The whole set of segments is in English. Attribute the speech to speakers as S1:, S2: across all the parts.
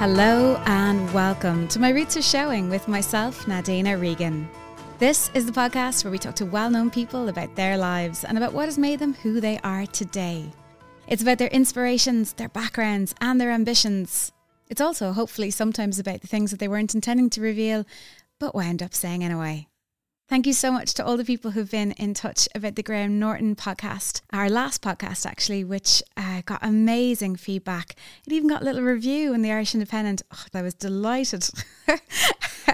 S1: Hello and welcome to My Roots Are Showing with myself, Nadine O'Regan. This is the podcast where we talk to well known people about their lives and about what has made them who they are today. It's about their inspirations, their backgrounds, and their ambitions. It's also, hopefully, sometimes about the things that they weren't intending to reveal, but wound up saying anyway. Thank you so much to all the people who've been in touch about the Graham Norton podcast, our last podcast actually, which uh, got amazing feedback. It even got a little review in the Irish Independent. Oh, I was delighted.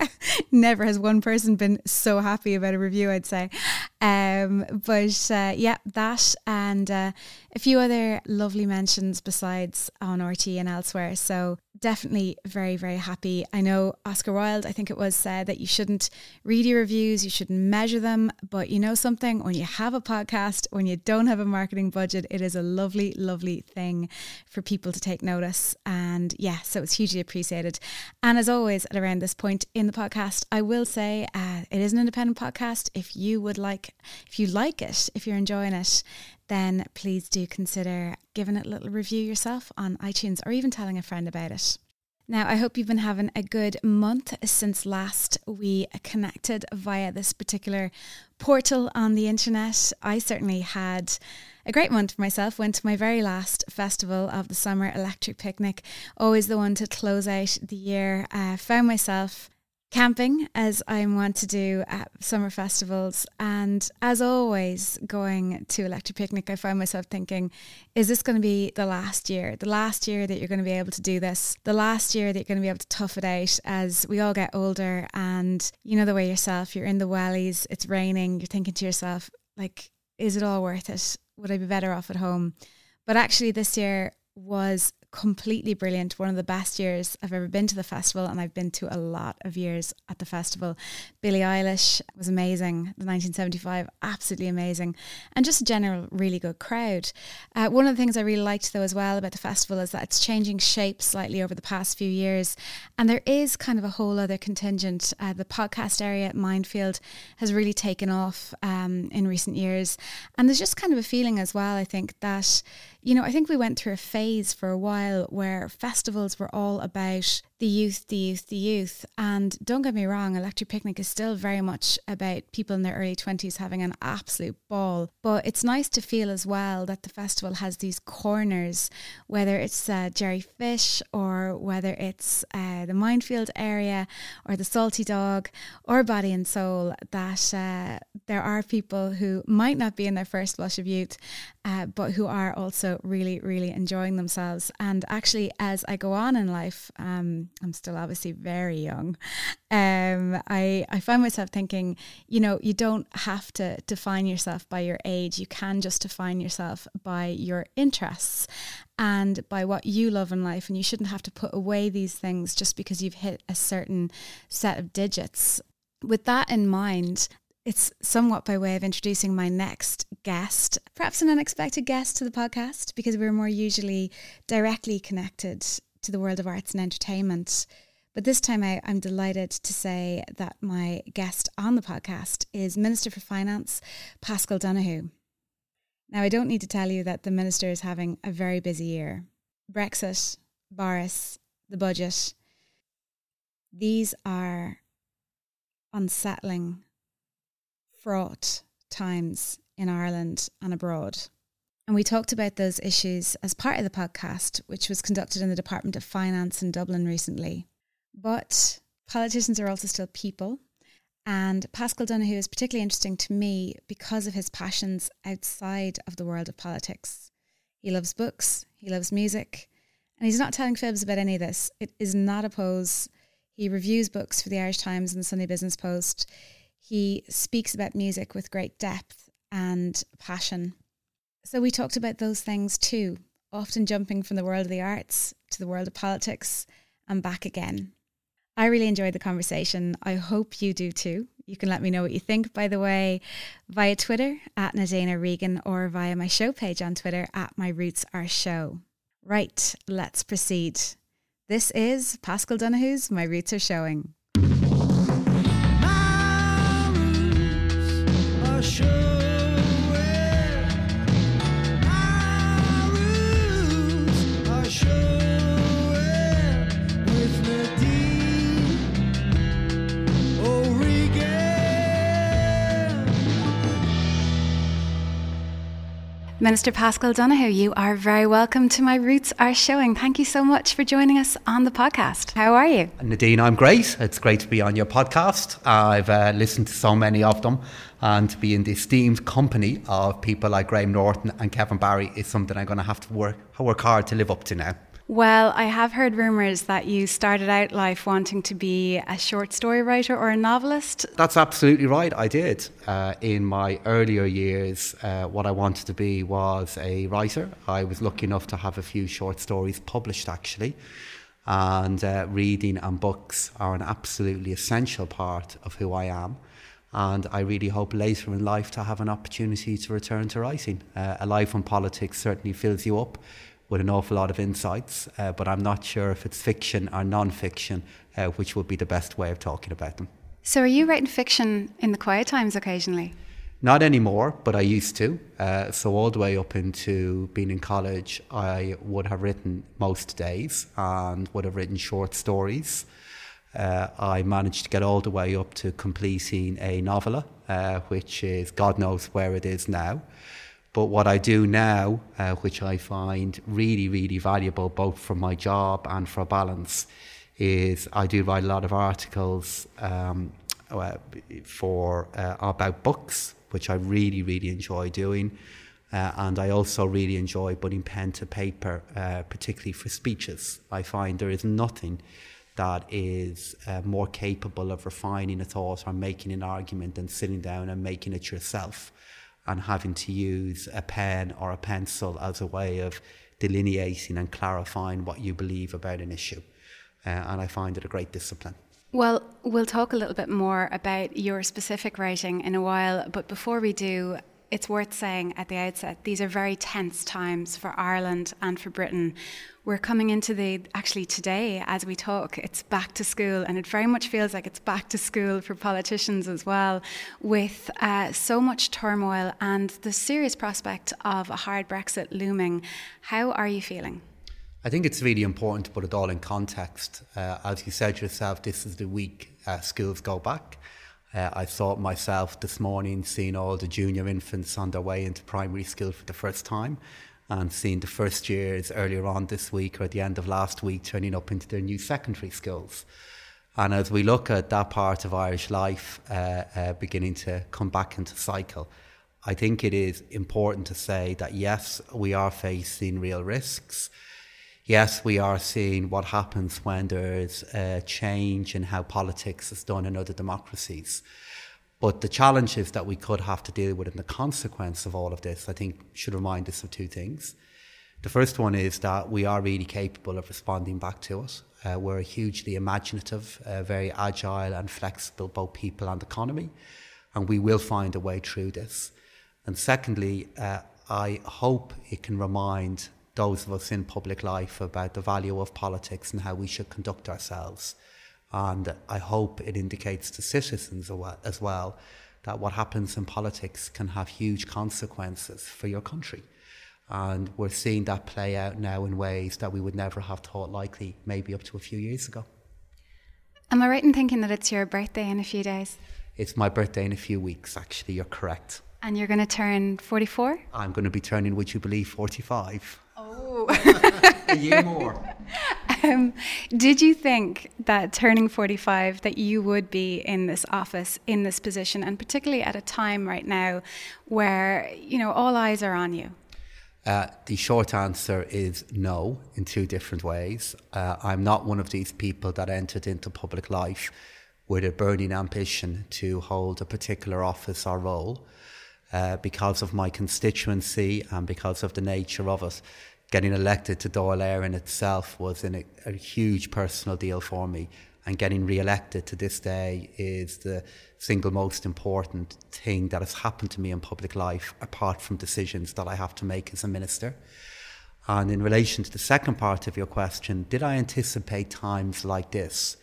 S1: Never has one person been so happy about a review, I'd say. Um, but uh, yeah, that and uh, a few other lovely mentions besides on RTÉ and elsewhere. So definitely very, very happy. I know Oscar Wilde, I think it was, said that you shouldn't read your reviews, you shouldn't measure them. But you know something? When you have a podcast, when you don't have a marketing budget, it is a lovely, lovely thing for people to take notice. And yeah, so it's hugely appreciated. And as always, at around this point in the podcast, I will say uh, it is an independent podcast. If you would like, if you like it, if you're enjoying it, then please do consider giving it a little review yourself on iTunes or even telling a friend about it. Now, I hope you've been having a good month since last we connected via this particular portal on the internet. I certainly had a great month for myself. Went to my very last festival of the summer, Electric Picnic, always the one to close out the year. Uh, found myself camping as I want to do at summer festivals. And as always, going to Electric Picnic, I find myself thinking, is this going to be the last year? The last year that you're going to be able to do this? The last year that you're going to be able to tough it out as we all get older and you know the way yourself, you're in the wellies, it's raining, you're thinking to yourself, like, is it all worth it? Would I be better off at home? But actually, this year was completely brilliant. One of the best years I've ever been to the festival, and I've been to a lot of years at the festival. Billie Eilish was amazing. The 1975, absolutely amazing, and just a general really good crowd. Uh, one of the things I really liked though as well about the festival is that it's changing shape slightly over the past few years, and there is kind of a whole other contingent. Uh, the podcast area at Mindfield has really taken off um, in recent years, and there's just kind of a feeling as well. I think that you know, I think we went through a phase for a while where festivals were all about the youth, the youth, the youth. And don't get me wrong, Electric Picnic is still very much about people in their early 20s having an absolute ball. But it's nice to feel as well that the festival has these corners, whether it's uh, Jerry Fish or whether it's uh, the Mindfield area or the Salty Dog or Body and Soul, that uh, there are people who might not be in their first flush of youth, uh, but who are also really, really enjoying themselves. And actually, as I go on in life, um, I'm still obviously very young. Um, I I find myself thinking, you know, you don't have to define yourself by your age. You can just define yourself by your interests and by what you love in life. And you shouldn't have to put away these things just because you've hit a certain set of digits. With that in mind, it's somewhat by way of introducing my next guest, perhaps an unexpected guest to the podcast, because we're more usually directly connected to the world of arts and entertainment. But this time I, I'm delighted to say that my guest on the podcast is Minister for Finance, Paschal Donohoe. Now, I don't need to tell you that the minister is having a very busy year. Brexit, Boris, the budget, these are unsettling, fraught times in Ireland and abroad. And we talked about those issues as part of the podcast, which was conducted in the Department of Finance in Dublin recently. But politicians are also still people. And Paschal Donohoe is particularly interesting to me because of his passions outside of the world of politics. He loves books, he loves music, and he's not telling fibs about any of this. It is not a pose. He reviews books for the Irish Times and the Sunday Business Post. He speaks about music with great depth and passion. So we talked about those things too, often jumping from the world of the arts to the world of politics and back again. I really enjoyed the conversation. I hope you do too. You can let me know what you think, by the way, via Twitter at Nadine O'Regan or via my show page on Twitter at My Roots Are Show. Right, let's proceed. This is Paschal Donohoe's My Roots Are Showing. Minister Paschal Donohoe, you are very welcome to My Roots Are Showing. Thank you so much for joining us on the podcast. How are you?
S2: Nadine, I'm great. It's great to be on your podcast. I've uh, listened to so many of them, and to be in the esteemed company of people like Graham Norton and Kevin Barry is something I'm going to have to work, work hard to live up to now.
S1: Well, I have heard rumours that you started out life wanting to be a short story writer or a novelist.
S2: That's absolutely right. I did. Uh, in my earlier years, uh, what I wanted to be was a writer. I was lucky enough to have a few short stories published, actually. And uh, reading and books are an absolutely essential part of who I am. And I really hope later in life to have an opportunity to return to writing. Uh, a life in politics certainly fills you up with an awful lot of insights, uh, but I'm not sure if it's fiction or non fiction, uh, which would be the best way of talking about them.
S1: So, are you writing fiction in the quiet times occasionally?
S2: Not anymore, but I used to. Uh, so, all the way up into being in college, I would have written most days and would have written short stories. Uh, I managed to get all the way up to completing a novella, uh, which is God knows where it is now. But what I do now, uh, which I find really, really valuable, both for my job and for balance, is I do write a lot of articles um, uh, for uh, about books, which I really, really enjoy doing. Uh, and I also really enjoy putting pen to paper, uh, particularly for speeches. I find there is nothing that is uh, more capable of refining a thought or making an argument than sitting down and making it yourself and having to use a pen or a pencil as a way of delineating and clarifying what you believe about an issue. Uh, and I find it a great discipline.
S1: Well, we'll talk a little bit more about your specific writing in a while, but before we do, it's worth saying at the outset these are very tense times for Ireland and for Britain. We're coming into the actually today as we talk, it's back to school, and it very much feels like it's back to school for politicians as well, with uh, so much turmoil and the serious prospect of a hard Brexit looming. How are you feeling?
S2: I think it's really important to put it all in context. Uh, as you said yourself, this is the week uh, schools go back. Uh, I thought myself this morning seeing all the junior infants on their way into primary school for the first time and seeing the first years earlier on this week or at the end of last week turning up into their new secondary schools. And as we look at that part of Irish life uh, uh, beginning to come back into cycle, I think it is important to say that yes, we are facing real risks yes, we are seeing what happens when there's a change in how politics is done in other democracies. But the challenges that we could have to deal with and the consequence of all of this, I think, should remind us of two things. The first one is that we are really capable of responding back to it. Uh, we're hugely imaginative, uh, very agile and flexible, both people and economy, and we will find a way through this. And secondly, uh, I hope it can remind those of us in public life about the value of politics and how we should conduct ourselves. And I hope it indicates to citizens as well that what happens in politics can have huge consequences for your country. And we're seeing that play out now in ways that we would never have thought likely, maybe up to a few years ago.
S1: Am I right in thinking that it's your birthday in a few days?
S2: It's my birthday in a few weeks, actually. You're correct.
S1: And you're going to turn 44?
S2: I'm going to be turning, would you believe, 45.
S1: Oh.
S2: a year more.
S1: Um, did you think that turning 45 that you would be in this office in this position and particularly at a time right now where you know all eyes are on you
S2: uh, the short answer is no in two different ways uh, i'm not one of these people that entered into public life with a burning ambition to hold a particular office or role uh, because of my constituency and because of the nature of it. Getting elected to Dáil Éireann in itself was a, a huge personal deal for me, and getting re-elected to this day is the single most important thing that has happened to me in public life, apart from decisions that I have to make as a minister. And in relation to the second part of your question, did I anticipate times like this?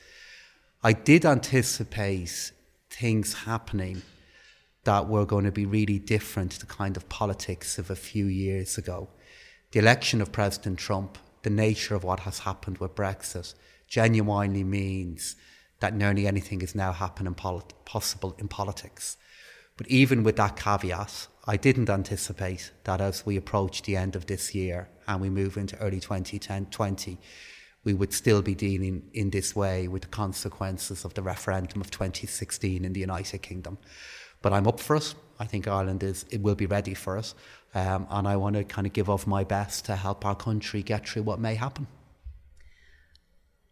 S2: I did anticipate things happening that were going to be really different to the kind of politics of a few years ago. The election of President Trump, the nature of what has happened with Brexit, genuinely means that nearly anything is now happening polit- possible in politics. But even with that caveat, I didn't anticipate that as we approach the end of this year and we move into early 2020, we would still be dealing in this way with the consequences of the referendum of 2016 in the United Kingdom. But I'm up for it. I think Ireland is it will be ready for it, um, and I want to kind of give of my best to help our country get through what may happen.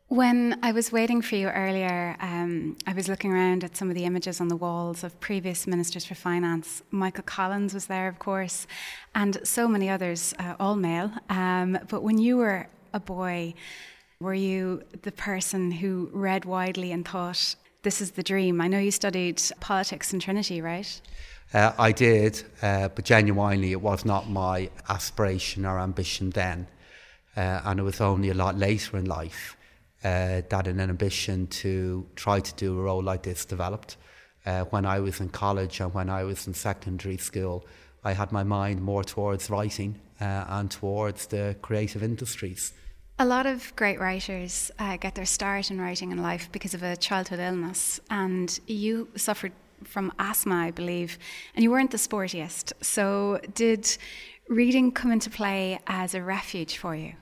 S1: When I was waiting for you earlier, um, I was looking around at some of the images on the walls of previous ministers for finance. Michael Collins was there, of course, and so many others, uh, all male. Um, but when you were a boy, were you the person who read widely and thought, this is the dream? I know you studied politics in Trinity, right?
S2: Uh, I did, uh, but genuinely, it was not my aspiration or ambition then. Uh, and it was only a lot later in life uh, that an ambition to try to do a role like this developed. Uh, when I was in college and when I was in secondary school, I had my mind more towards writing uh, and towards the creative industries.
S1: A lot of great writers get their start in writing in life because of a childhood illness, and you suffered from asthma, I believe, and you weren't the sportiest. So, did reading come into play as a refuge for you?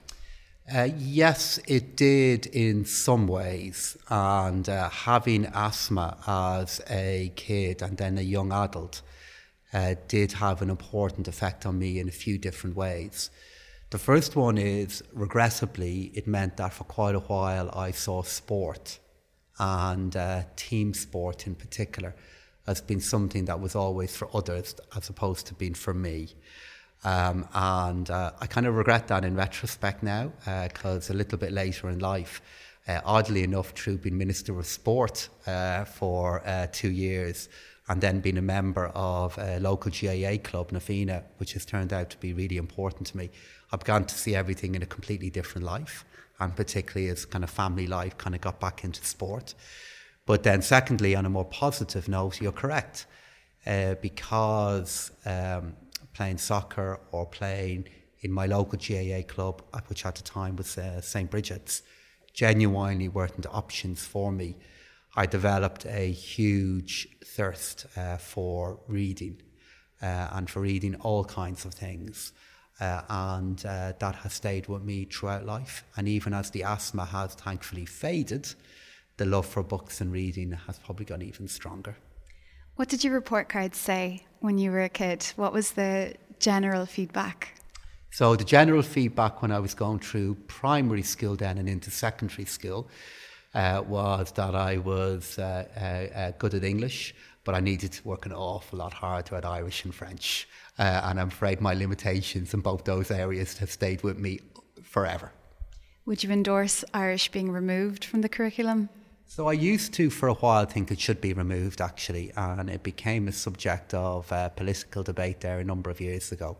S2: Uh, yes, it did in some ways. And uh, having asthma as a kid and then a young adult uh, did have an important effect on me in a few different ways. The first one is, regrettably, it meant that for quite a while I saw sport and uh, team sport in particular as being something that was always for others as opposed to being for me. Um, and uh, I kind of regret that in retrospect now, because uh, a little bit later in life, uh, oddly enough, through being Minister of Sport uh, for uh, two years and then being a member of a local GAA club, Na Fianna, which has turned out to be really important to me, I began to see everything in a completely different life, and particularly as kind of family life kind of got back into sport. But then, secondly, on a more positive note, you're correct, uh, because. Um, playing soccer or playing in my local GAA club, which at the time was uh, St. Bridget's, genuinely weren't options for me. I developed a huge thirst uh, for reading uh, and for reading all kinds of things. Uh, and uh, that has stayed with me throughout life. And even as the asthma has thankfully faded, the love for books and reading has probably gone even stronger.
S1: What did your report cards say when you were a kid? What was the general feedback?
S2: So, the general feedback when I was going through primary school then and into secondary school uh, was that I was uh, uh, uh good at English, but I needed to work an awful lot harder at Irish and French. Uh, and I'm afraid my limitations in both those areas have stayed with me forever.
S1: Would you endorse Irish being removed from the curriculum?
S2: So I used to, for a while, think it should be removed, actually, and it became a subject of uh, political debate there a number of years ago.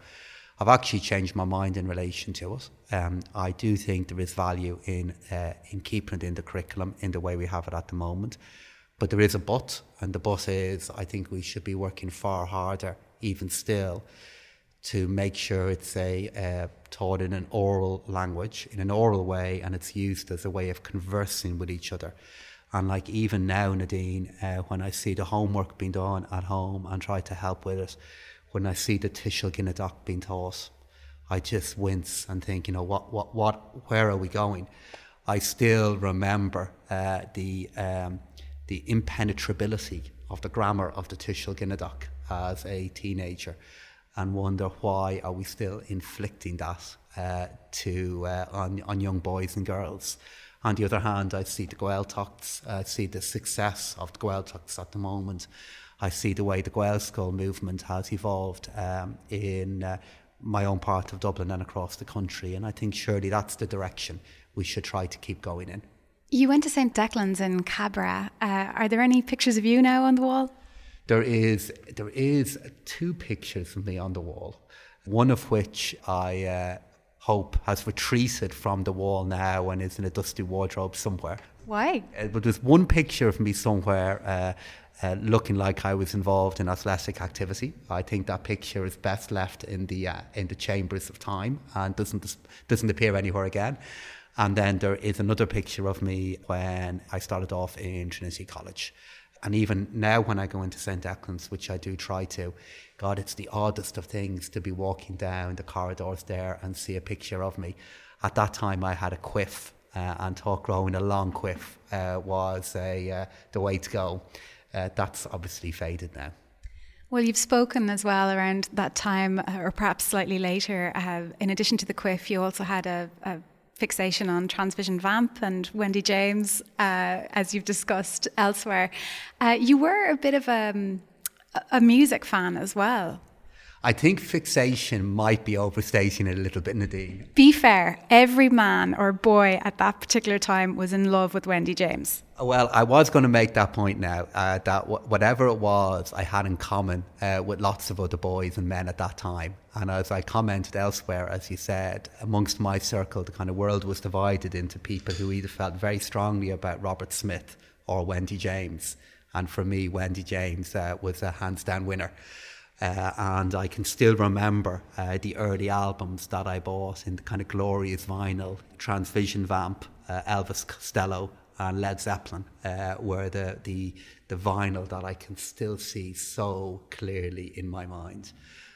S2: I've actually changed my mind in relation to it. Um, I do think there is value in uh, in keeping it in the curriculum in the way we have it at the moment, but there is a but, and the but is I think we should be working far harder, even still, to make sure it's a uh, taught in an oral language, in an oral way, and it's used as a way of conversing with each other. And like even now, Nadine, uh, when I see the homework being done at home and try to help with it, when I see the Tuiseal Ginideach being taught, I just wince and think, you know, what, what, what, where are we going? I still remember uh, the um, the impenetrability of the grammar of the Tuiseal Ginideach as a teenager, and wonder why are we still inflicting that uh, to uh, on on young boys and girls. On the other hand, I see the Gaeltachts, I see the success of the Gaeltachts at the moment. I see the way the Gaelscoil movement has evolved um, in uh, my own part of Dublin and across the country. And I think surely that's the direction we should try to keep going in.
S1: You went to St. Declan's in Cabra. Uh, are there any pictures of you now on the wall?
S2: There is, there is two pictures of me on the wall, one of which I uh, hope has retreated from the wall now and is in a dusty wardrobe somewhere.
S1: Why?
S2: Uh, but there's one picture of me somewhere uh, uh, looking like I was involved in athletic activity. I think that picture is best left in the uh, in the chambers of time and doesn't doesn't appear anywhere again. And then there is another picture of me when I started off in Trinity College. And even now, when I go into St. Declan's, which I do try to, God, it's the oddest of things to be walking down the corridors there and see a picture of me. At that time, I had a quiff, uh, and talk growing a long quiff uh, was a, uh, the way to go. Uh, that's obviously faded now.
S1: Well, you've spoken as well around that time, uh, or perhaps slightly later. In addition to the quiff, you also had a, a fixation on Transvision Vamp and Wendy James, uh, as you've discussed elsewhere. Uh, you were a bit of a, um, a music fan as well.
S2: I think fixation might be overstating it a little bit, Nadine.
S1: Be fair, every man or boy at that particular time was in love with Wendy James.
S2: Well, I was going to make that point now uh, that w- whatever it was, I had in common uh, with lots of other boys and men at that time. And as I commented elsewhere, as you said, amongst my circle, the kind of world was divided into people who either felt very strongly about Robert Smith or Wendy James. And for me, Wendy James uh, was a hands down winner. Uh, and I can still remember uh, the early albums that I bought in the kind of glorious vinyl, Transvision Vamp, uh, Elvis Costello, and Led Zeppelin uh, were the, the, the vinyl that I can still see so clearly in my mind.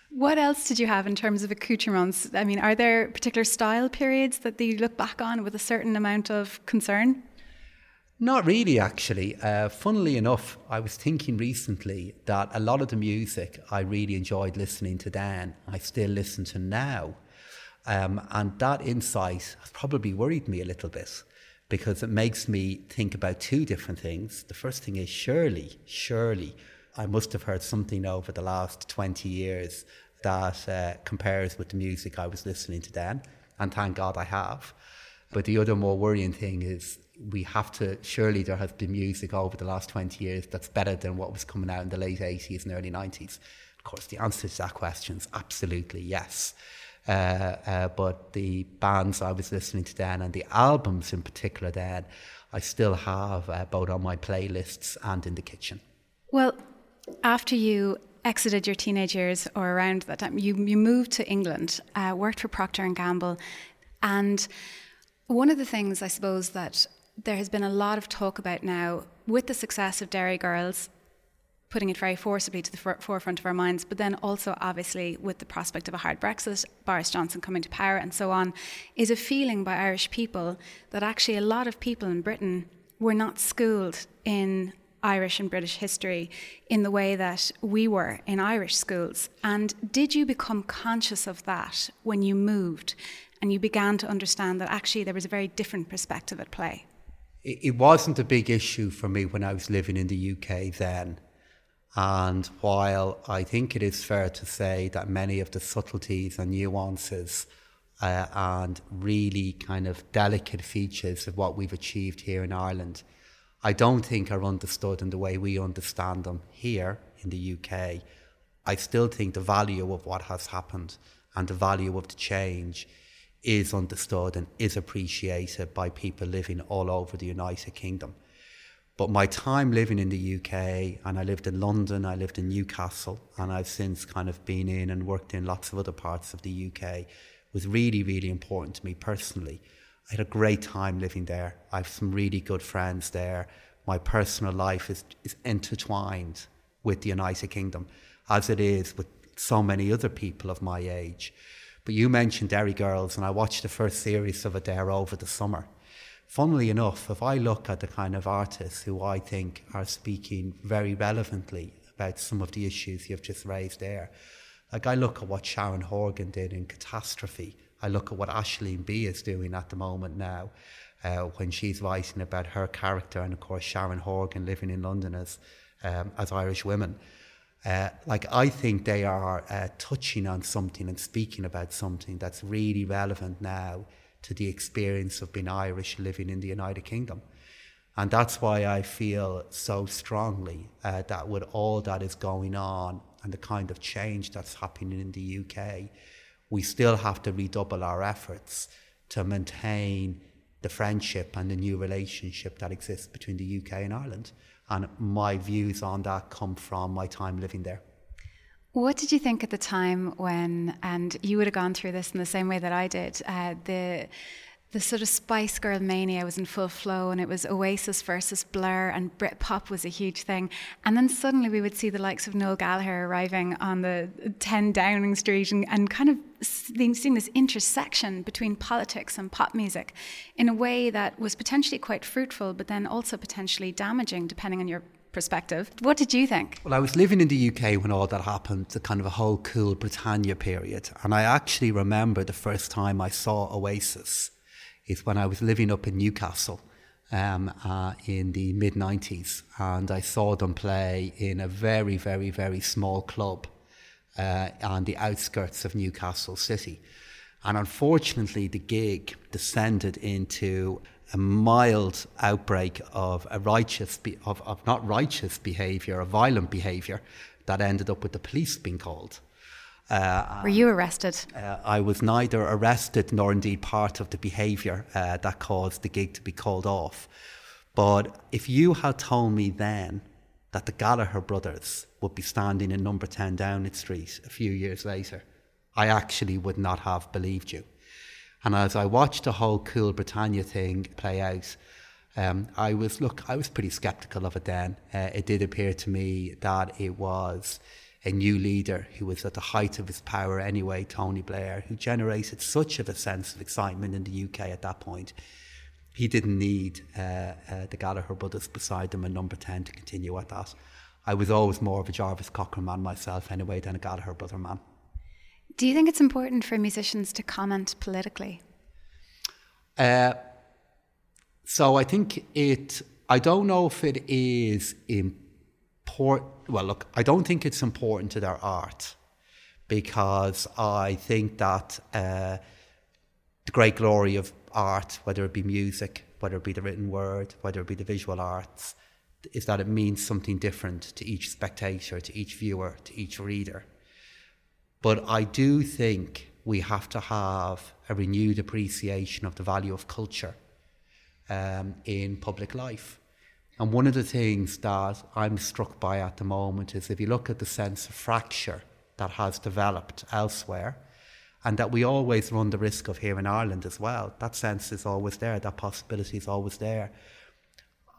S1: What else did you have in terms of accoutrements? I mean, are there particular style periods that you look back on with a certain amount of concern?
S2: Not really, actually. Uh, funnily enough, I was thinking recently that a lot of the music I really enjoyed listening to then, I still listen to now. Um, and that insight has probably worried me a little bit because it makes me think about two different things. The first thing is surely, surely, I must have heard something over the last 20 years that uh, compares with the music I was listening to then. And thank God I have. But the other more worrying thing is we have to surely there has been music over the last 20 years that's better than what was coming out in the late 80s and early 90s of course the answer to that question is absolutely yes. Uh, uh, but the bands I was listening to then and the albums in particular then I still have uh, both on my playlists and in the kitchen.
S1: Well after you exited your teenage years or around that time you, you moved to England uh, worked for Procter and Gamble. And one of the things I suppose that there has been a lot of talk about now with the success of Derry Girls, putting it very forcibly to the for- forefront of our minds, but then also obviously with the prospect of a hard Brexit, Boris Johnson coming to power, and so on, is a feeling by Irish people that actually a lot of people in Britain were not schooled in Irish and British history in the way that we were in Irish schools. And did you become conscious of that when you moved and you began to understand that actually there was a very different perspective at play?
S2: It wasn't a big issue for me when I was living in the UK then. And while I think it is fair to say that many of the subtleties and nuances uh, and really kind of delicate features of what we've achieved here in Ireland, I don't think are understood in the way we understand them here in the UK. I still think the value of what has happened and the value of the change is understood and is appreciated by people living all over the United Kingdom. But my time living in the UK, and I lived in London, I lived in Newcastle, and I've since kind of been in and worked in lots of other parts of the UK, was really, really important to me personally. I had a great time living there. I have some really good friends there. My personal life is, is intertwined with the United Kingdom, as it is with so many other people of my age. But you mentioned Derry Girls, and I watched the first series of it there over the summer. Funnily enough, if I look at the kind of artists who I think are speaking very relevantly about some of the issues you've just raised there, like I look at what Sharon Horgan did in Catastrophe, I look at what Aisling Bea is doing at the moment now. Uh, when she's writing about her character, and of course Sharon Horgan living in London as um, as Irish women. Uh, like I think they are uh, touching on something and speaking about something that's really relevant now to the experience of being Irish living in the United Kingdom. And that's why I feel so strongly uh, that with all that is going on and the kind of change that's happening in the UK, we still have to redouble our efforts to maintain the friendship and the new relationship that exists between the UK and Ireland. And my views on that come from my time living there.
S1: What did you think at the time when, and you would have gone through this in the same way that I did, uh, the the sort of Spice Girl mania was in full flow, and it was Oasis versus Blur, and Britpop was a huge thing. And then suddenly we would see the likes of Noel Gallagher arriving on the 10 Downing Street and, and kind of seeing this intersection between politics and pop music in a way that was potentially quite fruitful, but then also potentially damaging, depending on your perspective. What did you think?
S2: Well, I was living in the UK when all that happened, the kind of a whole cool Britannia period. And I actually remember the first time I saw Oasis is when I was living up in Newcastle um, uh, in the mid 90s. And I saw them play in a very, very, very small club uh, on the outskirts of Newcastle City. And unfortunately, the gig descended into a mild outbreak of a righteous, be- of, of not righteous behaviour, of violent behaviour that ended up with the police being called.
S1: Uh, Were you arrested?
S2: Uh, I was neither arrested nor indeed part of the behaviour uh, that caused the gig to be called off. But if you had told me then that the Gallagher brothers would be standing in number 10 Downing Street a few years later, I actually would not have believed you. And as I watched the whole Cool Britannia thing play out, um, I was look, I was pretty sceptical of it then. Uh, it did appear to me that it was a new leader who was at the height of his power anyway, Tony Blair, who generated such of a sense of excitement in the UK at that point. He didn't need uh, uh, the Gallagher brothers beside him in number 10 to continue at that. I was always more of a Jarvis Cocker man myself anyway than a Gallagher brother man.
S1: Do you think it's important for musicians to comment politically?
S2: Uh, so I think it, I don't know if it is important important. Well, look, I don't think it's important to their art because I think that uh, the great glory of art, whether it be music, whether it be the written word, whether it be the visual arts, is that it means something different to each spectator, to each viewer, to each reader. But I do think we have to have a renewed appreciation of the value of culture um, in public life. And one of the things that I'm struck by at the moment is if you look at the sense of fracture that has developed elsewhere, and that we always run the risk of here in Ireland as well, that sense is always there, that possibility is always there.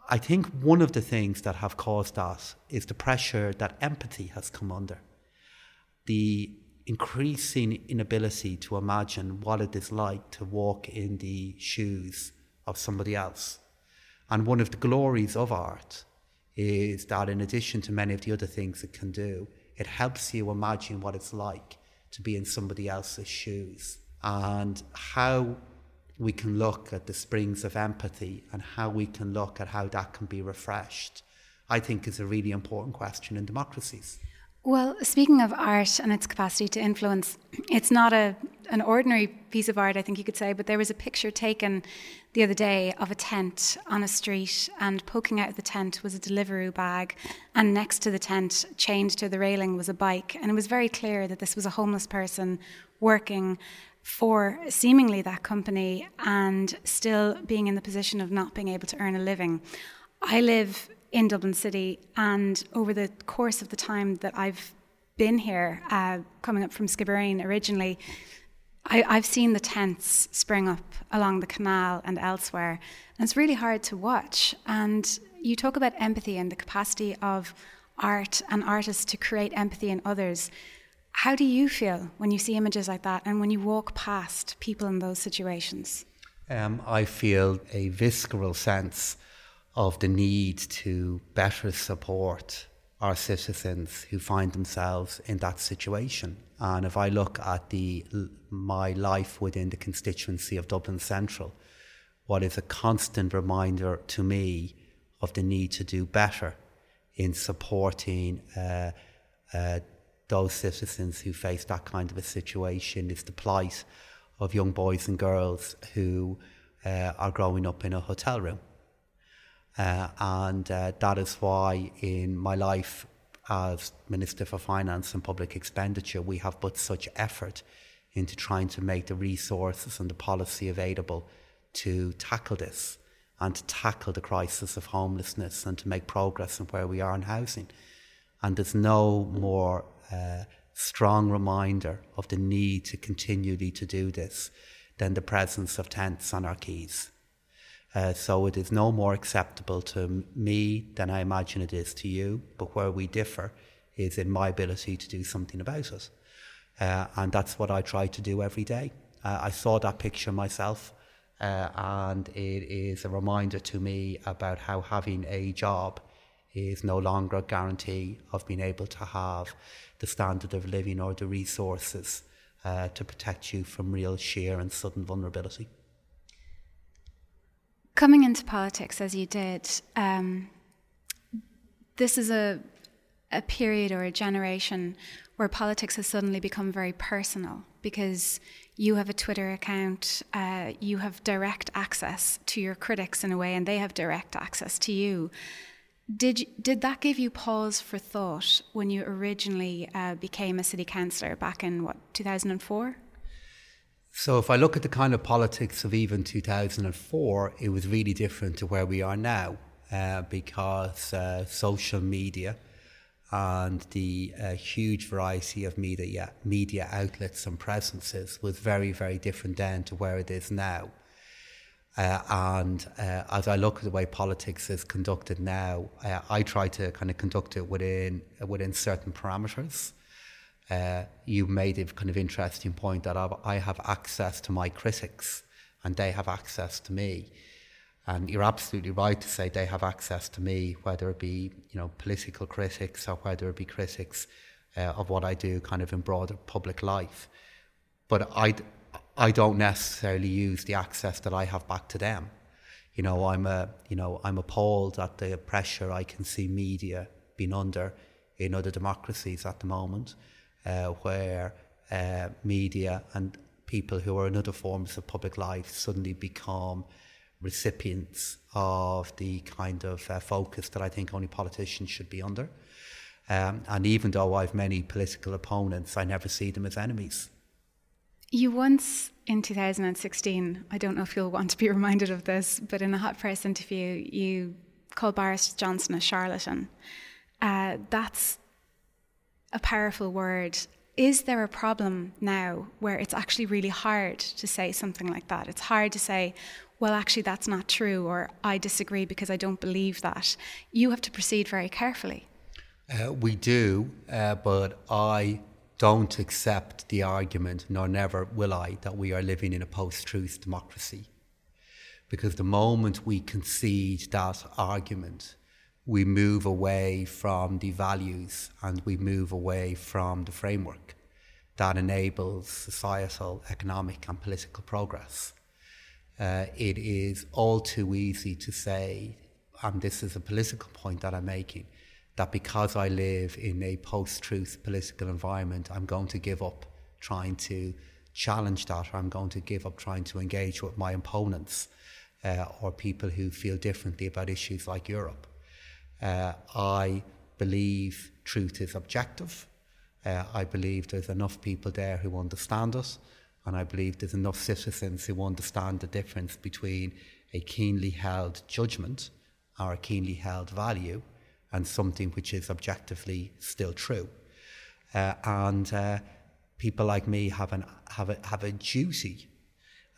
S2: I think one of the things that have caused that is the pressure that empathy has come under. The increasing inability to imagine what it is like to walk in the shoes of somebody else and one of the glories of art is that, in addition to many of the other things it can do, it helps you imagine what it's like to be in somebody else's shoes and how we can look at the springs of empathy and how we can look at how that can be refreshed, I think is a really important question in democracies.
S1: Well, speaking of art and its capacity to influence, it's not a an ordinary piece of art, I think you could say, but there was a picture taken the other day of a tent on a street, and poking out of the tent was a Deliveroo bag, and next to the tent, chained to the railing, was a bike. And it was very clear that this was a homeless person working for seemingly that company and still being in the position of not being able to earn a living. I live in Dublin City. And over the course of the time that I've been here, uh, coming up from Skibbereen originally, I, have seen the tents spring up along the canal and elsewhere. And it's really hard to watch. And you talk about empathy and the capacity of art and artists to create empathy in others. How do you feel when you see images like that and when you walk past people in those situations?
S2: Um, I feel a visceral sense of the need to better support our citizens who find themselves in that situation. And if I look at the my life within the constituency of Dublin Central, what is a constant reminder to me of the need to do better in supporting uh, uh, those citizens who face that kind of a situation is the plight of young boys and girls who uh, are growing up in a hotel room. Uh, and uh, that is why in my life as Minister for Finance and Public Expenditure, we have put such effort into trying to make the resources and the policy available to tackle this and to tackle the crisis of homelessness and to make progress in where we are in housing. And there's no more uh, strong reminder of the need to continually to do this than the presence of tents on our quays. Uh, so it is no more acceptable to me than I imagine it is to you, but where we differ is in my ability to do something about it. Uh, and that's what I try to do every day. Uh, I saw that picture myself, uh, and it is a reminder to me about how having a job is no longer a guarantee of being able to have the standard of living or the resources uh, to protect you from real sheer and sudden vulnerability.
S1: Coming into politics as you did, um, this is a a period or a generation where politics has suddenly become very personal because you have a Twitter account, uh, you have direct access to your critics in a way, and they have direct access to you. Did did that give you pause for thought when you originally uh, became a city councillor back in what 2004?
S2: So, if I look at the kind of politics of even 2004, it was really different to where we are now uh, because uh, social media and the uh, huge variety of media, media outlets and presences was very, very different then to where it is now. Uh, and uh, as I look at the way politics is conducted now, uh, I try to kind of conduct it within within certain parameters uh, you made a kind of interesting point that I have access to my critics and they have access to me. And you're absolutely right to say they have access to me, whether it be you know political critics or whether it be critics uh, of what I do, kind of in broader public life. But I, I don't necessarily use the access that I have back to them. You know, I'm a, you know, I'm appalled at the pressure I can see media being under in other democracies at the moment uh, where uh, media and people who are in other forms of public life suddenly become recipients of the kind of uh, focus that I think only politicians should be under. Um, and even though I've many political opponents, I never see them as enemies.
S1: You once, in 2016, I don't know if you'll want to be reminded of this, but in a hot press interview, you called Boris Johnson a charlatan. Uh, that's a powerful word. Is there a problem now where it's actually really hard to say something like that? It's hard to say, well, actually, that's not true, or I disagree because I don't believe that. You have to proceed very carefully.
S2: Uh, we do, uh, but I don't accept the argument, nor never will I, that we are living in a post truth democracy. Because the moment we concede that argument, we move away from the values and we move away from the framework that enables societal, economic, and political progress. Uh, it is all too easy to say, and this is a political point that I'm making, that because I live in a post truth political environment, I'm going to give up trying to challenge that, or I'm going to give up trying to engage with my opponents uh, or people who feel differently about issues like Europe. Uh, I believe truth is objective. Uh, I believe there's enough people there who understand us, and I believe there's enough citizens who understand the difference between a keenly held judgment or a keenly held value and something which is objectively still true. Uh, and uh, people like me have, an, have, a, have a duty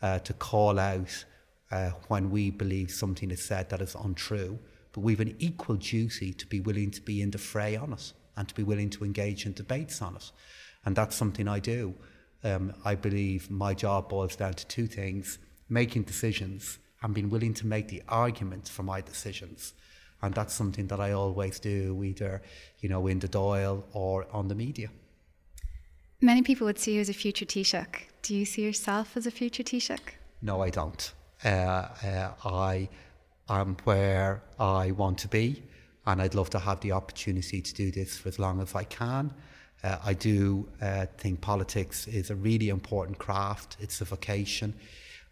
S2: uh, to call out uh, when we believe something is said that is untrue but we've an equal duty to be willing to be in the fray on it and to be willing to engage in debates on it. And that's something I do. Um, I believe my job boils down to two things making decisions and being willing to make the argument for my decisions. And that's something that I always do, either you know, in the Dáil or on the media.
S1: Many people would see you as a future Taoiseach. Do you see yourself as a future Taoiseach?
S2: No, I don't. Uh, uh, I I'm where I want to be, and I'd love to have the opportunity to do this for as long as I can. Uh, I do uh, think politics is a really important craft. It's a vocation.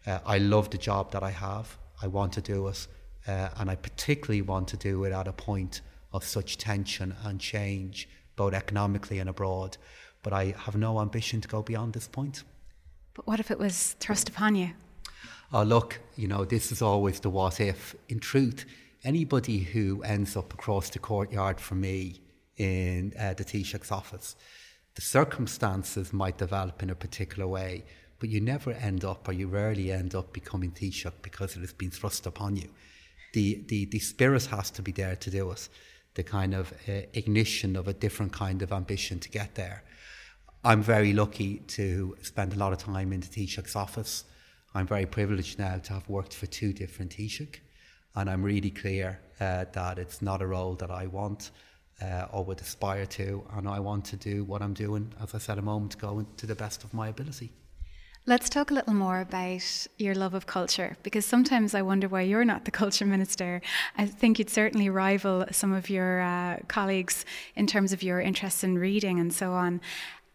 S2: Uh, I love the job that I have. I want to do it, uh, and I particularly want to do it at a point of such tension and change, both economically and abroad. But I have no ambition to go beyond this point.
S1: But what if it was thrust upon you?
S2: Oh, look, you know, this is always the what if. In truth, anybody who ends up across the courtyard from me in uh, the Taoiseach's office, the circumstances might develop in a particular way, but you never end up, or you rarely end up becoming Taoiseach because it has been thrust upon you. The, the, the spirit has to be there to do it, the kind of uh, ignition of a different kind of ambition to get there. I'm very lucky to spend a lot of time in the Taoiseach's office. I'm very privileged now to have worked for two different Taoiseach, and I'm really clear uh, that it's not a role that I want uh, or would aspire to, and I want to do what I'm doing, as I said a moment ago, to the best of my ability.
S1: Let's talk a little more about your love of culture because sometimes I wonder why you're not the culture minister. I think you'd certainly rival some of your uh, colleagues in terms of your interest in reading and so on.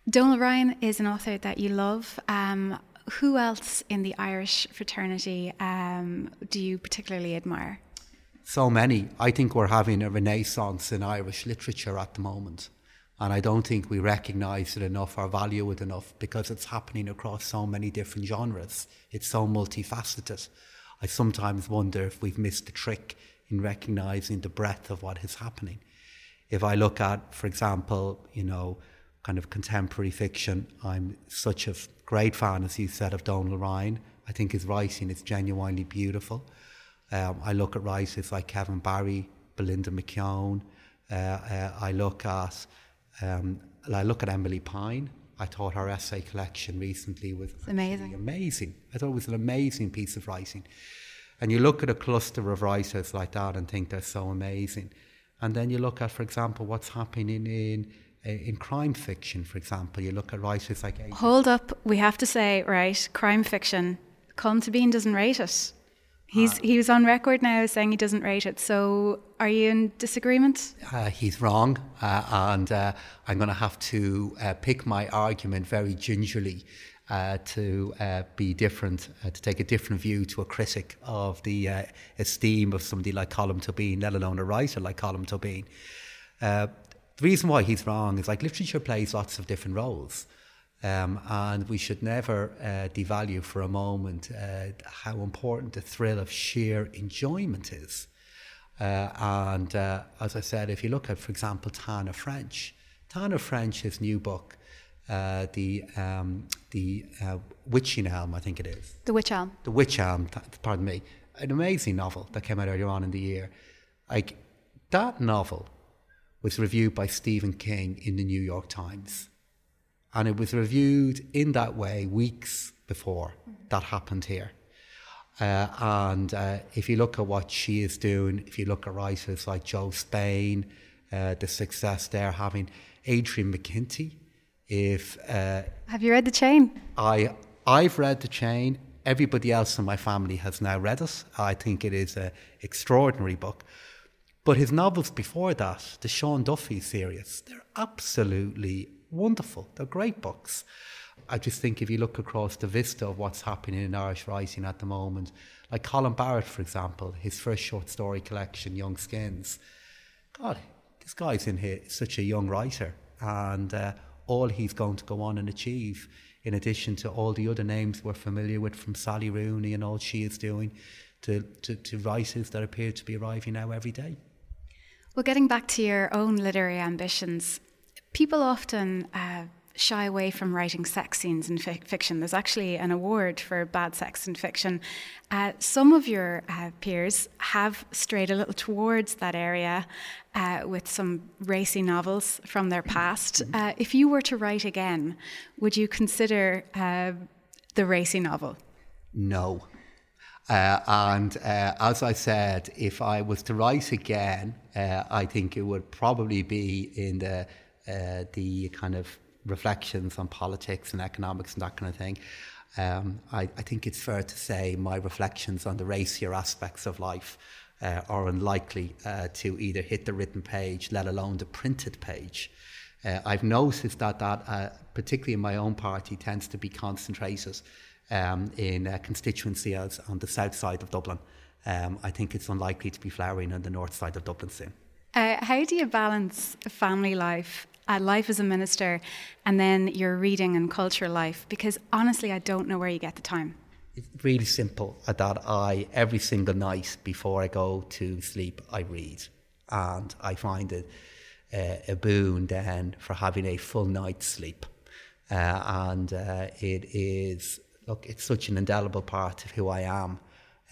S1: Donal Ryan is an author that you love. Um, who else in the Irish fraternity um, do you particularly admire?
S2: so many. I think we're having a renaissance in Irish literature at the moment. And I don't think we recognise it enough or value it enough because it's happening across so many different genres. It's so multifaceted. I sometimes wonder if we've missed the trick in recognising the breadth of what is happening. If I look at, for example, you know, kind of contemporary fiction, I'm such a great fan, as you said, of Donal Ryan. I think his writing is genuinely beautiful. Um, I look at writers like Kevin Barry, Belinda McKeown. Uh, uh, I look at um, I look at Emilie Pine. I thought her essay collection recently was
S1: amazing.
S2: Amazing. I thought it was an amazing piece of writing. And you look at a cluster of writers like that and think they're so amazing. And then you look at, for example, what's happening in in crime fiction, for example. You look at writers like.
S1: Hold up, we have to say, right, crime fiction. Colm Tóibín doesn't rate it. He's uh, he was on record now saying he doesn't rate it. So are you in disagreement?
S2: Uh, he's wrong, uh, and uh, I'm going to have to uh, pick my argument very gingerly. Uh, to be different, to take a different view to a critic of the esteem of somebody like Colm Tóibín, let alone a writer like Colm Tóibín. The reason why he's wrong is like literature plays lots of different roles. Um, and we should never uh, devalue for a moment uh, how important the thrill of sheer enjoyment is. Uh, and uh, as I said, if you look at, for example, Tana French, Tana French's new book, uh, the um, the uh, Witching Elm, I think it is.
S1: The Witch Elm.
S2: The Witch Elm, pardon me. An amazing novel that came out earlier on in the year. Like, that novel was reviewed by Stephen King in the New York Times and it was reviewed in that way weeks before that happened here. Uh, and uh, if you look at what she is doing, if you look at writers like Jo Spain, uh, the success they're having, Adrian McKinty, if uh,
S1: have you read the chain?
S2: I I've read the chain. Everybody else in my family has now read it. I think it is an extraordinary book. But his novels before that, the Sean Duffy series, they're absolutely wonderful. They're great books. I just think if you look across the vista of what's happening in Irish writing at the moment, like Colin Barrett, for example, his first short story collection, Young Skins. God, this guy's in here, such a young writer, and uh, all he's going to go on and achieve, in addition to all the other names we're familiar with, from Sally Rooney and all she is doing, to, to, to writers that appear to be arriving now every day.
S1: Well, getting back to your own literary ambitions, People often uh, shy away from writing sex scenes in fi- fiction. There's actually an award for bad sex in fiction. Uh, some of your uh, peers have strayed a little towards that area uh, with some racy novels from their past. Uh, if you were to write again, would you consider uh, the racy novel?
S2: No. And as I said, if I was to write again, I think it would probably be in the uh, the kind of reflections on politics and economics and that kind of thing. Um, I, I, think it's fair to say my reflections on the racier aspects of life uh, are unlikely uh, to either hit the written page, let alone the printed page. Uh, I've noticed that that, uh, particularly in my own party, tends to be concentrated um, in uh, constituencies on the south side of Dublin. Um, I think it's unlikely to be flowering on the north side of Dublin soon.
S1: how do you balance family life uh, life as a minister and then your reading and culture life? Because honestly, I don't know where you get the time.
S2: It's really simple uh, that I, every single night before I go to sleep, I read. And I find it uh, a boon then for having a full night's sleep. Uh, and uh, it is look, it's such an indelible part of who I am.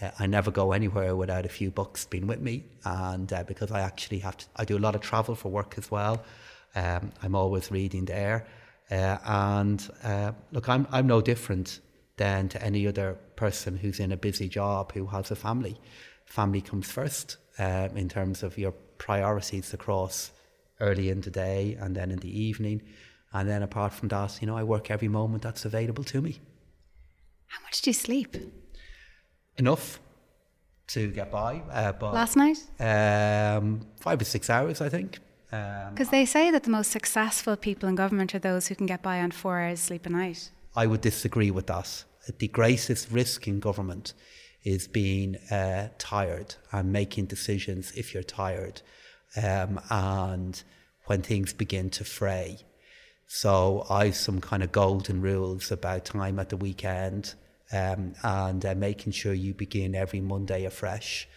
S2: Uh, I never go anywhere without a few books being with me, and uh, because I actually have to, I do a lot of travel for work as well. Um, I'm always reading there, uh, and uh, look, I'm I'm no different than to any other person who's in a busy job who has a family. Family comes first um, in terms of your priorities across early in the day and then in the evening, and then apart from that, you know, I work every moment that's available to me.
S1: How much do you sleep?
S2: enough to get by. Uh, but
S1: Last night?
S2: Um, five or six hours, I think.
S1: Because um, they say that the most successful people in government are those who can get by on four hours sleep a night.
S2: I would disagree with that. The greatest risk in government is being uh, tired and making decisions if you're tired um, and when things begin to fray. So I've some kind of golden rules about time at the weekend um, and uh, making sure you begin every Monday afresh.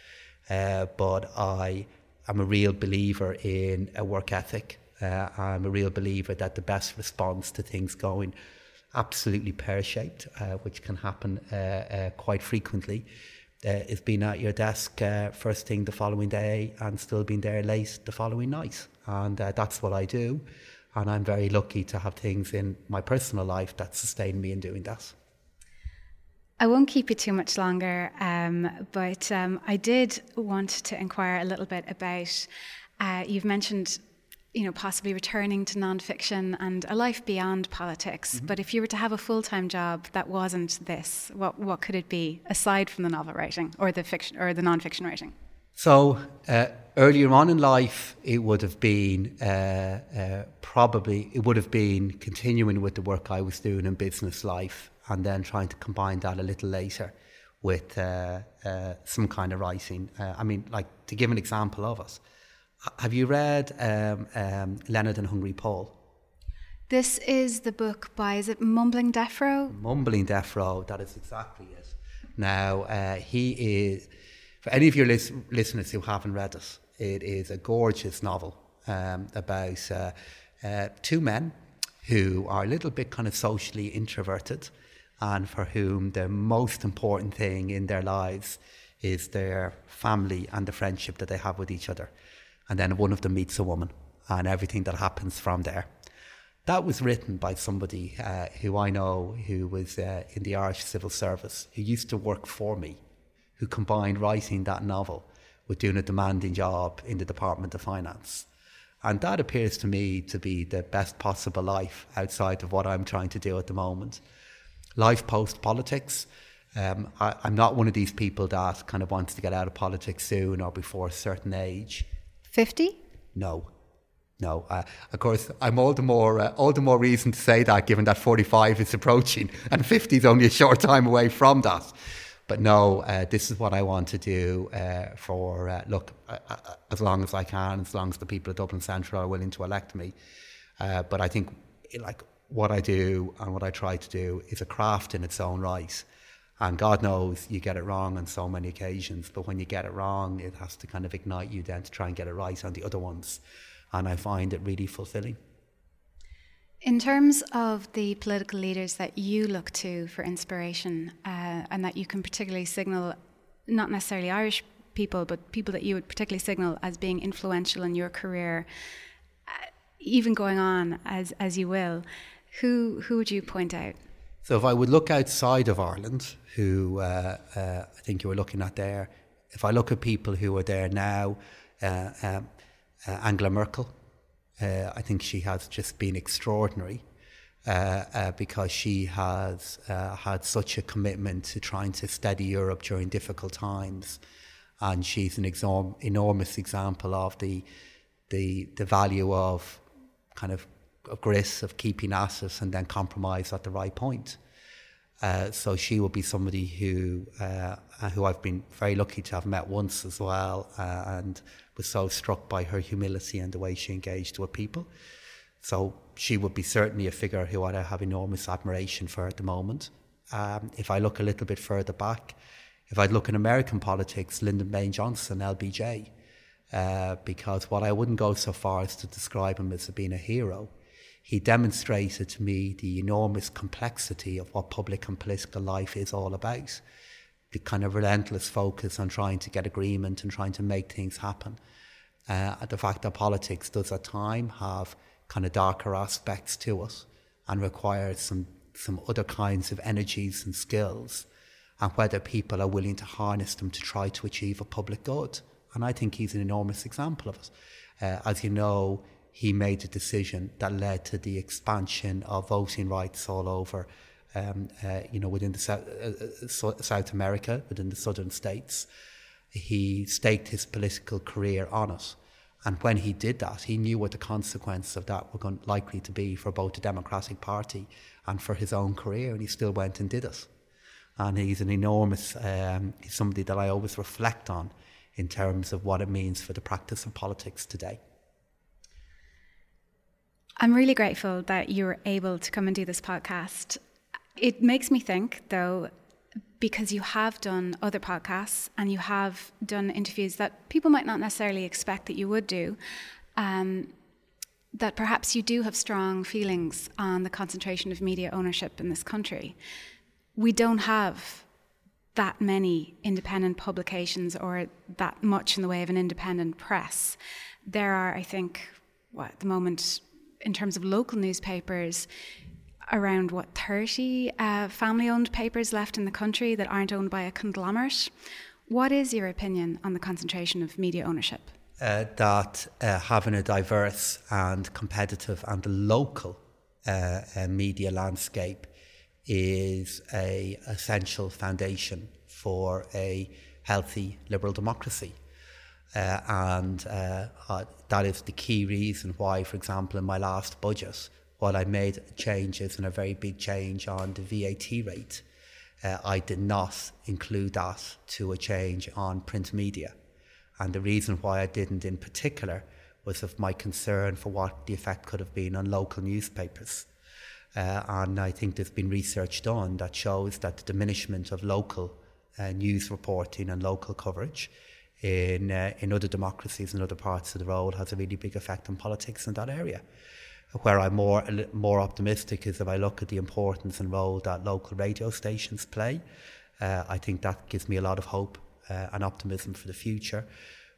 S2: Uh, but I am a real believer in a work ethic. Uh, I'm a real believer that the best response to things going absolutely pear shaped, uh, which can happen uh, uh, quite frequently, is being at your desk first thing the following day and still being there late the following night. And that's what I do. And I'm very lucky to have things in my personal life that sustain me in doing that.
S1: I won't keep you too much longer, um, but um, I did want to inquire a little bit about. Uh, you've mentioned, you know, possibly returning to nonfiction and a life beyond politics. Mm-hmm. But if you were to have a full time job that wasn't this, what what could it be aside from the novel writing or the fiction or the nonfiction writing?
S2: So uh, earlier on in life, it would have been uh, uh, probably it would have been continuing with the work I was doing in business life and then trying to combine that a little later with uh, uh, some kind of writing. Uh, I mean, like to give an example of it, have you read um, um, Leonard and Hungry Paul?
S1: This is the book by, is it Mumblin' Deaf Ro?
S2: Mumbling Defro, that is exactly it. Now, uh, he is, for any of your lis- listeners who haven't read it, it is a gorgeous novel um, about uh, uh, two men who are a little bit kind of socially introverted and for whom the most important thing in their lives is their family and the friendship that they have with each other. And then one of them meets a woman and everything that happens from there. That was written by somebody uh, who I know who was uh, in the Irish Civil Service, who used to work for me, who combined writing that novel with doing a demanding job in the Department of Finance. And that appears to me to be the best possible life outside of what I'm trying to do at the moment life post politics. Um, I, am not one of these people that kind of wants to get out of politics soon or before a certain age.
S1: 50?
S2: No. No, uh, of course, I'm all the more uh, all the more reason to say that, given that 45 is approaching and 50 is only a short time away from that. But no, uh, this is what I want to do uh, for uh, look uh, as long as I can, as long as the people of Dublin Central are willing to elect me. but I think, like what I do and what I try to do is a craft in its own right. And God knows you get it wrong on so many occasions, but when you get it wrong, it has to kind of ignite you then to try and get it right on the other ones. And I find it really fulfilling.
S1: In terms of the political leaders that you look to for inspiration uh, and that you can particularly signal, not necessarily Irish people, but people that you would particularly signal as being influential in your career, uh, even going on as, as you will, who who would you point out?
S2: So if I would look outside of Ireland, who uh, uh, I think you were looking at there, if I look at people who are there now, uh, um, uh Angela Merkel, uh, I think she has just been extraordinary. Uh, because she has had such a commitment to trying to steady Europe during difficult times, and she's an enormous example of the the the value of kind of of grit of keeping assets and then compromise at the right point. Uh, so she will be somebody who uh, who I've been very lucky to have met once as well, uh, and was so struck by her humility and the way she engaged with people. So she would be certainly a figure who I have enormous admiration for at the moment. Um, if I look a little bit further back, if I look in American politics, Lyndon Baines Johnson, LBJ, uh, because what I wouldn't go so far as to describe him as being a hero he demonstrated to me the enormous complexity of what public and political life is all about. The kind of relentless focus on trying to get agreement and trying to make things happen. Uh, the fact that politics does at time have kind of darker aspects to it and requires some some other kinds of energies and skills and whether people are willing to harness them to try to achieve a public good. And I think he's an enormous example of it. Uh, as you know, he made a decision that led to the expansion of voting rights all over, um, uh, you know, within the South, uh, uh South America, within the southern states. He staked his political career on it. And when he did that, he knew what the consequences of that were going, likely to be for both the Democratic Party and for his own career, and he still went and did it. And he's an enormous, um, he's somebody that I always reflect on in terms of what it means for the practice of politics today.
S1: I'm really grateful that you were able to come and do this podcast. It makes me think, though, because you have done other podcasts and you have done interviews that people might not necessarily expect that you would do, um, that perhaps you do have strong feelings on the concentration of media ownership in this country. We don't have that many independent publications or that much in the way of an independent press. There are, I think, what, at the moment, in terms of local newspapers, around what 30 uh, family owned papers left in the country that aren't owned by a conglomerate. What is your opinion on the concentration of media ownership?
S2: Uh, that uh, having a diverse and competitive and local uh, uh, media landscape is a essential foundation for a healthy liberal democracy. Uh, and that is the key reason why, for example, in my last budget, while I made changes and a very big change on the VAT rate, uh, I did not include that to a change on print media. And the reason why I didn't in particular was of my concern for what the effect could have been on local newspapers. Uh, and I think there's been research done that shows that the diminishment of local uh, news reporting and local coverage in uh, in other democracies and other parts of the world has a really big effect on politics in that area. Where I'm more more optimistic is if I look at the importance and role that local radio stations play. Uh, I think that gives me a lot of hope uh, and optimism for the future.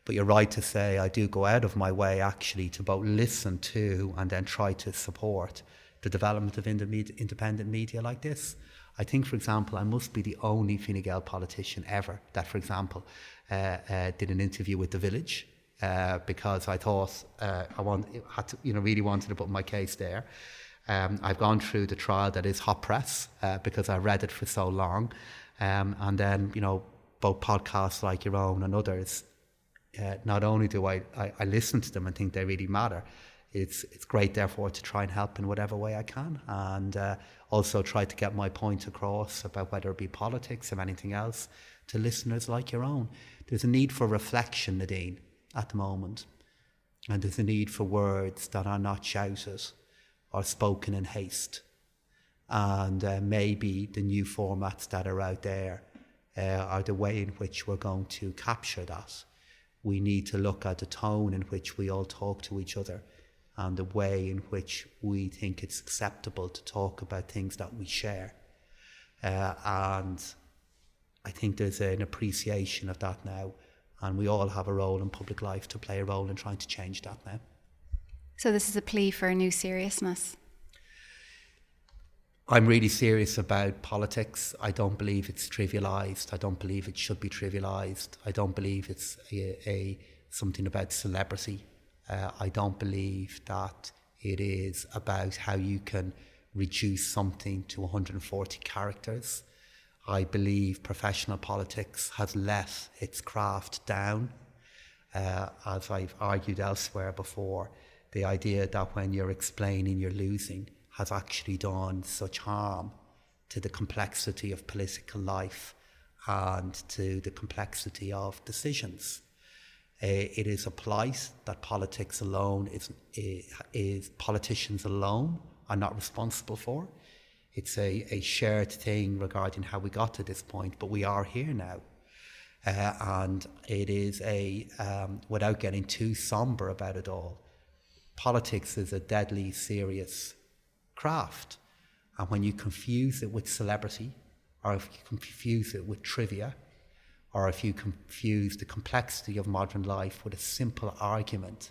S2: But you're right to say I do go out of my way actually to both listen to and then try to support the development of independent media like this. I think, for example, I must be the only Fine Gael politician ever that, for example, uh, uh, did an interview with The Village uh, because I thought uh, I want, had to, you know, really wanted to put my case there. Um, I've gone through the trial that is hot press uh, because I read it for so long. Um, and then, you know, both podcasts like your own and others, uh, not only do I, I, I listen to them and think they really matter, it's it's great therefore to try and help in whatever way I can and uh, also try to get my point across about whether it be politics or anything else to listeners like your own. There's a need for reflection, Nadine, at the moment. And there's a need for words that are not shouted or spoken in haste. And uh, maybe the new formats that are out there uh, are the way in which we're going to capture that. We need to look at the tone in which we all talk to each other and the way in which we think it's acceptable to talk about things that we share. Uh, and I think there's an appreciation of that now, and we all have a role in public life to play a role in trying to change that now.
S1: So, this is a plea for a new seriousness.
S2: I'm really serious about politics. I don't believe it's trivialized. I don't believe it should be trivialized. I don't believe it's a, a something about celebrity. Uh, I don't believe that it is about how you can reduce something to 140 characters. I believe professional politics has let its craft down. Uh, as I've argued elsewhere before, the idea that when you're explaining you're losing has actually done such harm to the complexity of political life and to the complexity of decisions. Uh, it is a plight that politics alone is, is, is, politicians alone are not responsible for. It's a, a shared thing regarding how we got to this point, but we are here now. Uh, and it is a, um, without getting too somber about it all, politics is a deadly serious craft. And when you confuse it with celebrity, or if you confuse it with trivia, or if you confuse the complexity of modern life with a simple argument,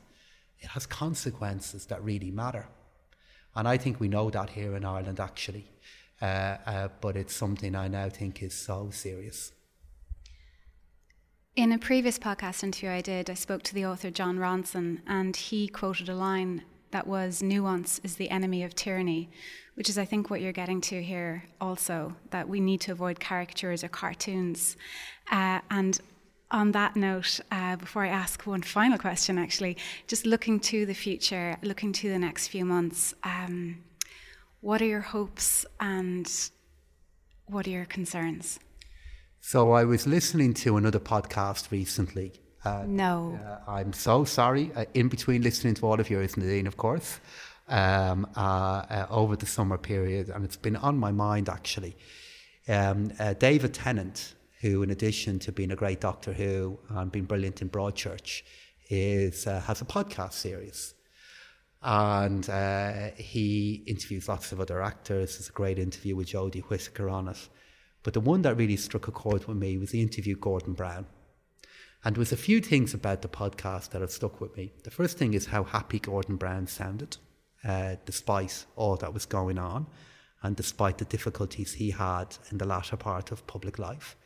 S2: it has consequences that really matter. And I think we know that here in Ireland, actually. Uh, uh, but it's something I now think is so serious.
S1: In a previous podcast interview I did, I spoke to the author Jon Ronson, and he quoted a line that was nuance is the enemy of tyranny, which is, I think, what you're getting to here also, that we need to avoid caricatures or cartoons. Uh, and on that note, uh, before I ask one final question, actually, just looking to the future, looking to the next few months, um, what are your hopes and what are your concerns?
S2: So I was listening to another podcast recently
S1: uh, no.
S2: Uh, I'm so sorry. Uh, in between listening to all of yours, Nadine, of course, um, uh, uh, over the summer period, and it's been on my mind actually. Um, uh, David Tennant, who, in addition to being a great Doctor Who and being brilliant in Broadchurch, is has a podcast series. And he interviews lots of other actors. There's a great interview with Jodie Whittaker on it. But the one that really struck a chord with me was the interview Gordon Brown and there was a few things about the podcast that have stuck with me. The first thing is how happy Gordon Brown sounded, uh, despite all that was going on, and despite the difficulties he had in the latter part of public life.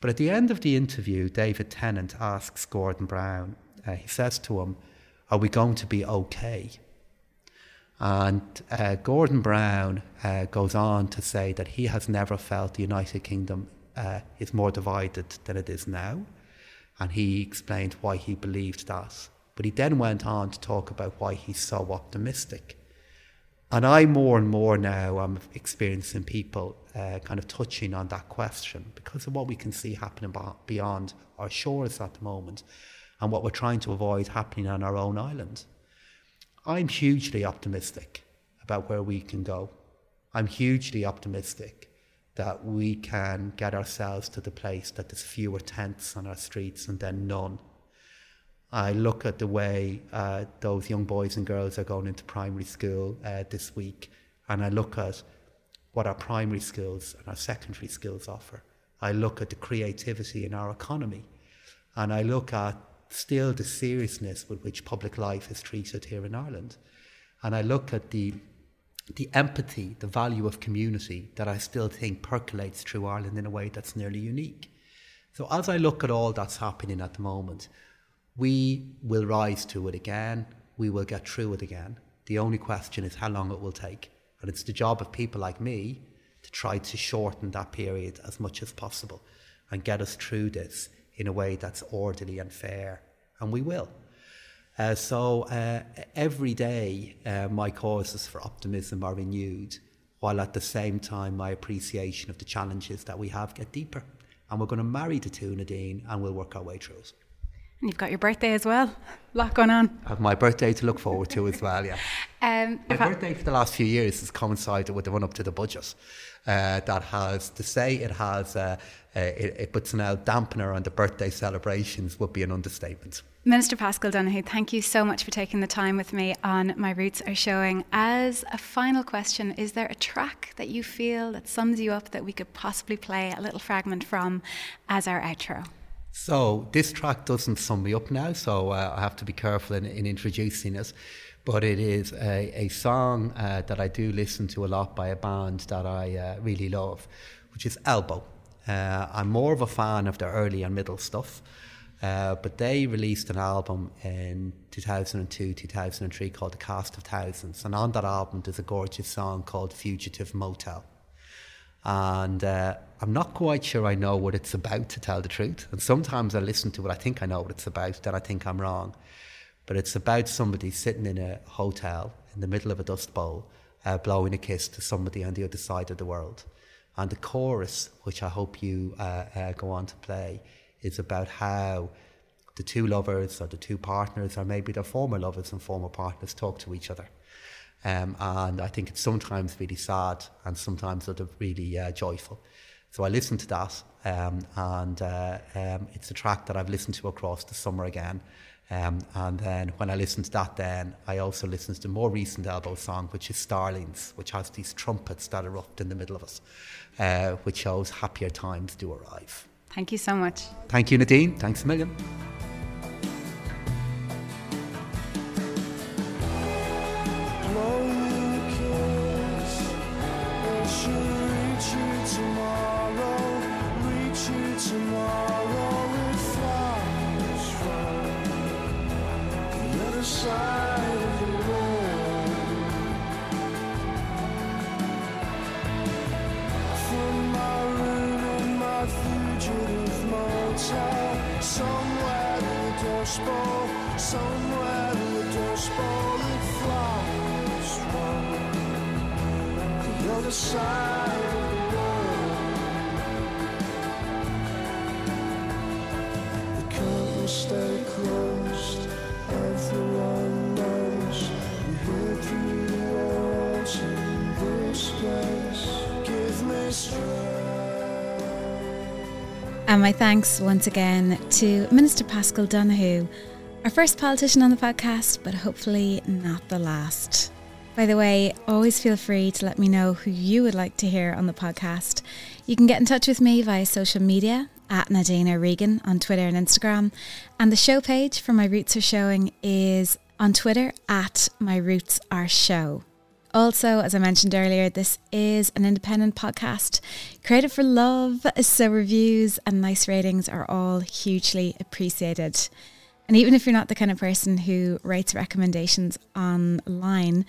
S2: But at the end of the interview, David Tennant asks Gordon Brown, uh, he says to him, Are we going to be okay? And uh, Gordon Brown uh, goes on to say that he has never felt the United Kingdom uh, is more divided than it is now and he explained why he believed that. But he then went on to talk about why he's so optimistic. And I more and more now I'm experiencing people uh, kind of touching on that question because of what we can see happening beyond our shores at the moment and what we're trying to avoid happening on our own island. I'm hugely optimistic about where we can go. I'm hugely optimistic that we can get ourselves to the place that there's fewer tents on our streets and then none. I look at the way uh, those young boys and girls are going into primary school uh, this week, and I look at what our primary schools and our secondary schools offer. I look at the creativity in our economy, and I look at still the seriousness with which public life is treated here in Ireland. And I look at the the empathy, the value of community that I still think percolates through Ireland in a way that's nearly unique. So as I look at all that's happening at the moment, we will rise to it again. We will get through it again. The only question is how long it will take. And it's the job of people like me to try to shorten that period as much as possible and get us through this in a way that's orderly and fair. And we will. Uh, so uh, every day, uh, my causes for optimism are renewed, while at the same time, my appreciation of the challenges that we have get deeper. And we're going to marry the two, Nadine, and we'll work our way through it.
S1: And you've got your birthday as well. A lot going on.
S2: I have my birthday to look forward to as well, yeah. Um, my birthday for the last few years has coincided with the run up to the budget. Uh, that has, to say it has, uh, uh, it, it puts an dampener on the birthday celebrations would be an understatement.
S1: Minister Paschal Donohoe, thank you so much for taking the time with me on My Roots Are Showing. As a final question, is there a track that you feel that sums you up that we could possibly play a little fragment from as our outro?
S2: So, this track doesn't sum me up now, so uh, I have to be careful in, in, introducing it. But it is a, a song uh, that I do listen to a lot by a band that I uh, really love, which is Elbow. Uh, I'm more of a fan of their early and middle stuff. Uh, but they released an album in 2002, 2003 called The Cast of Thousands. And on that album, there's a gorgeous song called Fugitive Motel. And uh, I'm not quite sure I know what it's about, to tell the truth. And sometimes I listen to it, I think I know what it's about, then I think I'm wrong. But it's about somebody sitting in a hotel in the middle of a dust bowl, uh, blowing a kiss to somebody on the other side of the world. And the chorus, which I hope you uh, uh go on to play, is about how the two lovers or the two partners or maybe their former lovers and former partners talk to each other. Um, and I think it's sometimes really sad and sometimes sort of really uh, joyful. So I listened to that, um, and uh, um, it's a track that I've listened to across the summer again.
S1: Um, and then when I listen to that, then I also listen to the more recent Elbow song, which is Starlings, which has these trumpets that erupt in the middle of it, uh, which shows happier times do arrive.
S2: Thank you so much.
S1: Thank you, Nadine. Thanks a million. Other side of the world. The curtains stay closed, everyone knows we hear through the walls in this place. Give me strength. And my thanks once again to Minister Paschal Donohoe our first politician on the podcast, but hopefully not the last. By the way, always feel free to let me know who you would like to hear on the podcast. You can get in touch with me via social media at Nadine O'Regan on Twitter and Instagram. And the show page for My Roots Are Showing is on Twitter at My Roots Are Show. Also, as I mentioned earlier, this is an independent podcast created for love, so reviews and nice ratings are all hugely appreciated. And even if you're not the kind of person who writes recommendations online,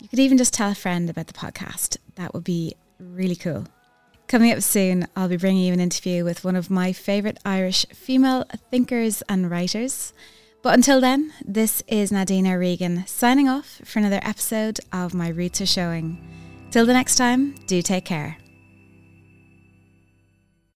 S1: you could even just tell a friend about the podcast. That would be really cool. Coming up soon, I'll be bringing you an interview with one of my favourite Irish female thinkers and writers. But until then, this is Nadine O'Regan signing off for another episode of My Roots Are Showing. Till the next time, do take care.